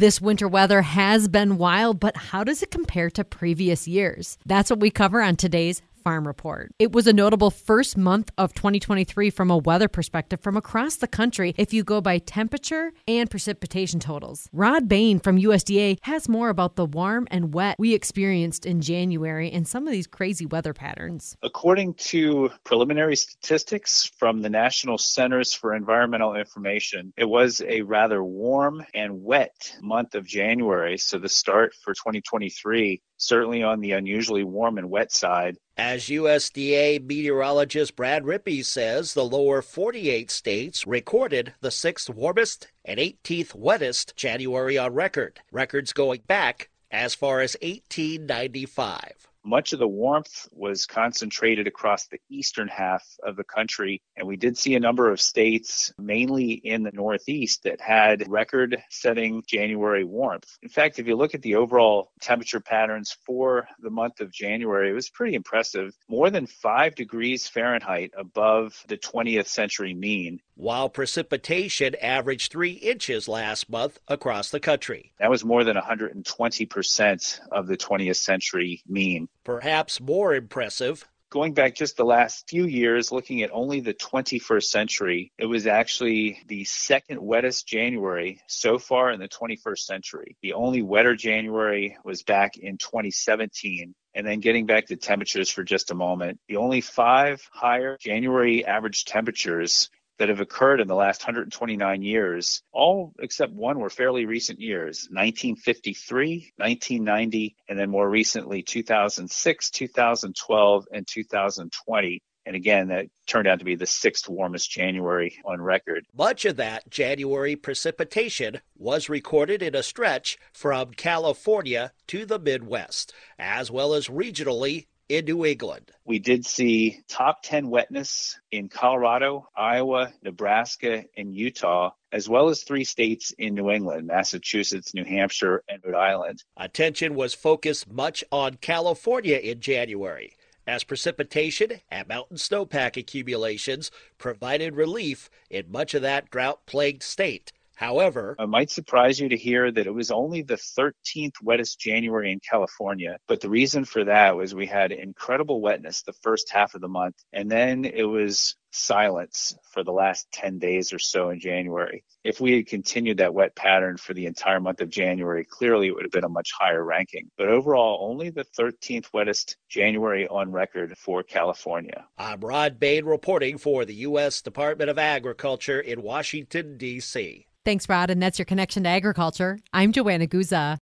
This winter weather has been wild, but how does it compare to previous years? That's what we cover on today's Farm Report. It was a notable first month of 2023 from a weather perspective from across the country if you go by temperature and precipitation totals. Rod Bain from USDA has more about the warm and wet we experienced in January and some of these crazy weather patterns. According to preliminary statistics from the National Centers for Environmental Information, it was a rather warm and wet month of January. So the start for 2023 certainly on the unusually warm and wet side. As USDA meteorologist Brad Rippey says, the lower 48 states recorded the sixth warmest and 18th wettest January on record, records going back as far as 1895. Much of the warmth was concentrated across the eastern half of the country, and we did see a number of states, mainly in the Northeast, that had record setting January warmth. In fact, if you look at the overall temperature patterns for the month of January, it was pretty impressive. More than five degrees Fahrenheit above the 20th century mean. While precipitation averaged three inches last month across the country. That was more than 120% of the 20th century mean. Perhaps more impressive, going back just the last few years, looking at only the 21st century, it was actually the second wettest January so far in the 21st century. The only wetter January was back in 2017. And then getting back to temperatures for just a moment, the only five higher January average temperatures that have occurred in the last 129 years, all except one were fairly recent years 1953, 1990, and then more recently 2006, 2012, and 2020. And again, that turned out to be the sixth warmest January on record. Much of that January precipitation was recorded in a stretch from California to the Midwest, as well as regionally in New England. We did see top 10 wetness in Colorado, Iowa, Nebraska, and Utah, as well as three states in New England Massachusetts, New Hampshire, and Rhode Island. Attention was focused much on California in January. As precipitation and mountain snowpack accumulations provided relief in much of that drought plagued state. However, it might surprise you to hear that it was only the 13th wettest January in California. But the reason for that was we had incredible wetness the first half of the month, and then it was silence for the last 10 days or so in January. If we had continued that wet pattern for the entire month of January, clearly it would have been a much higher ranking. But overall, only the 13th wettest January on record for California. I'm Rod Bain reporting for the U.S. Department of Agriculture in Washington, D.C. Thanks, Rod. And that's your connection to agriculture. I'm Joanna Guza.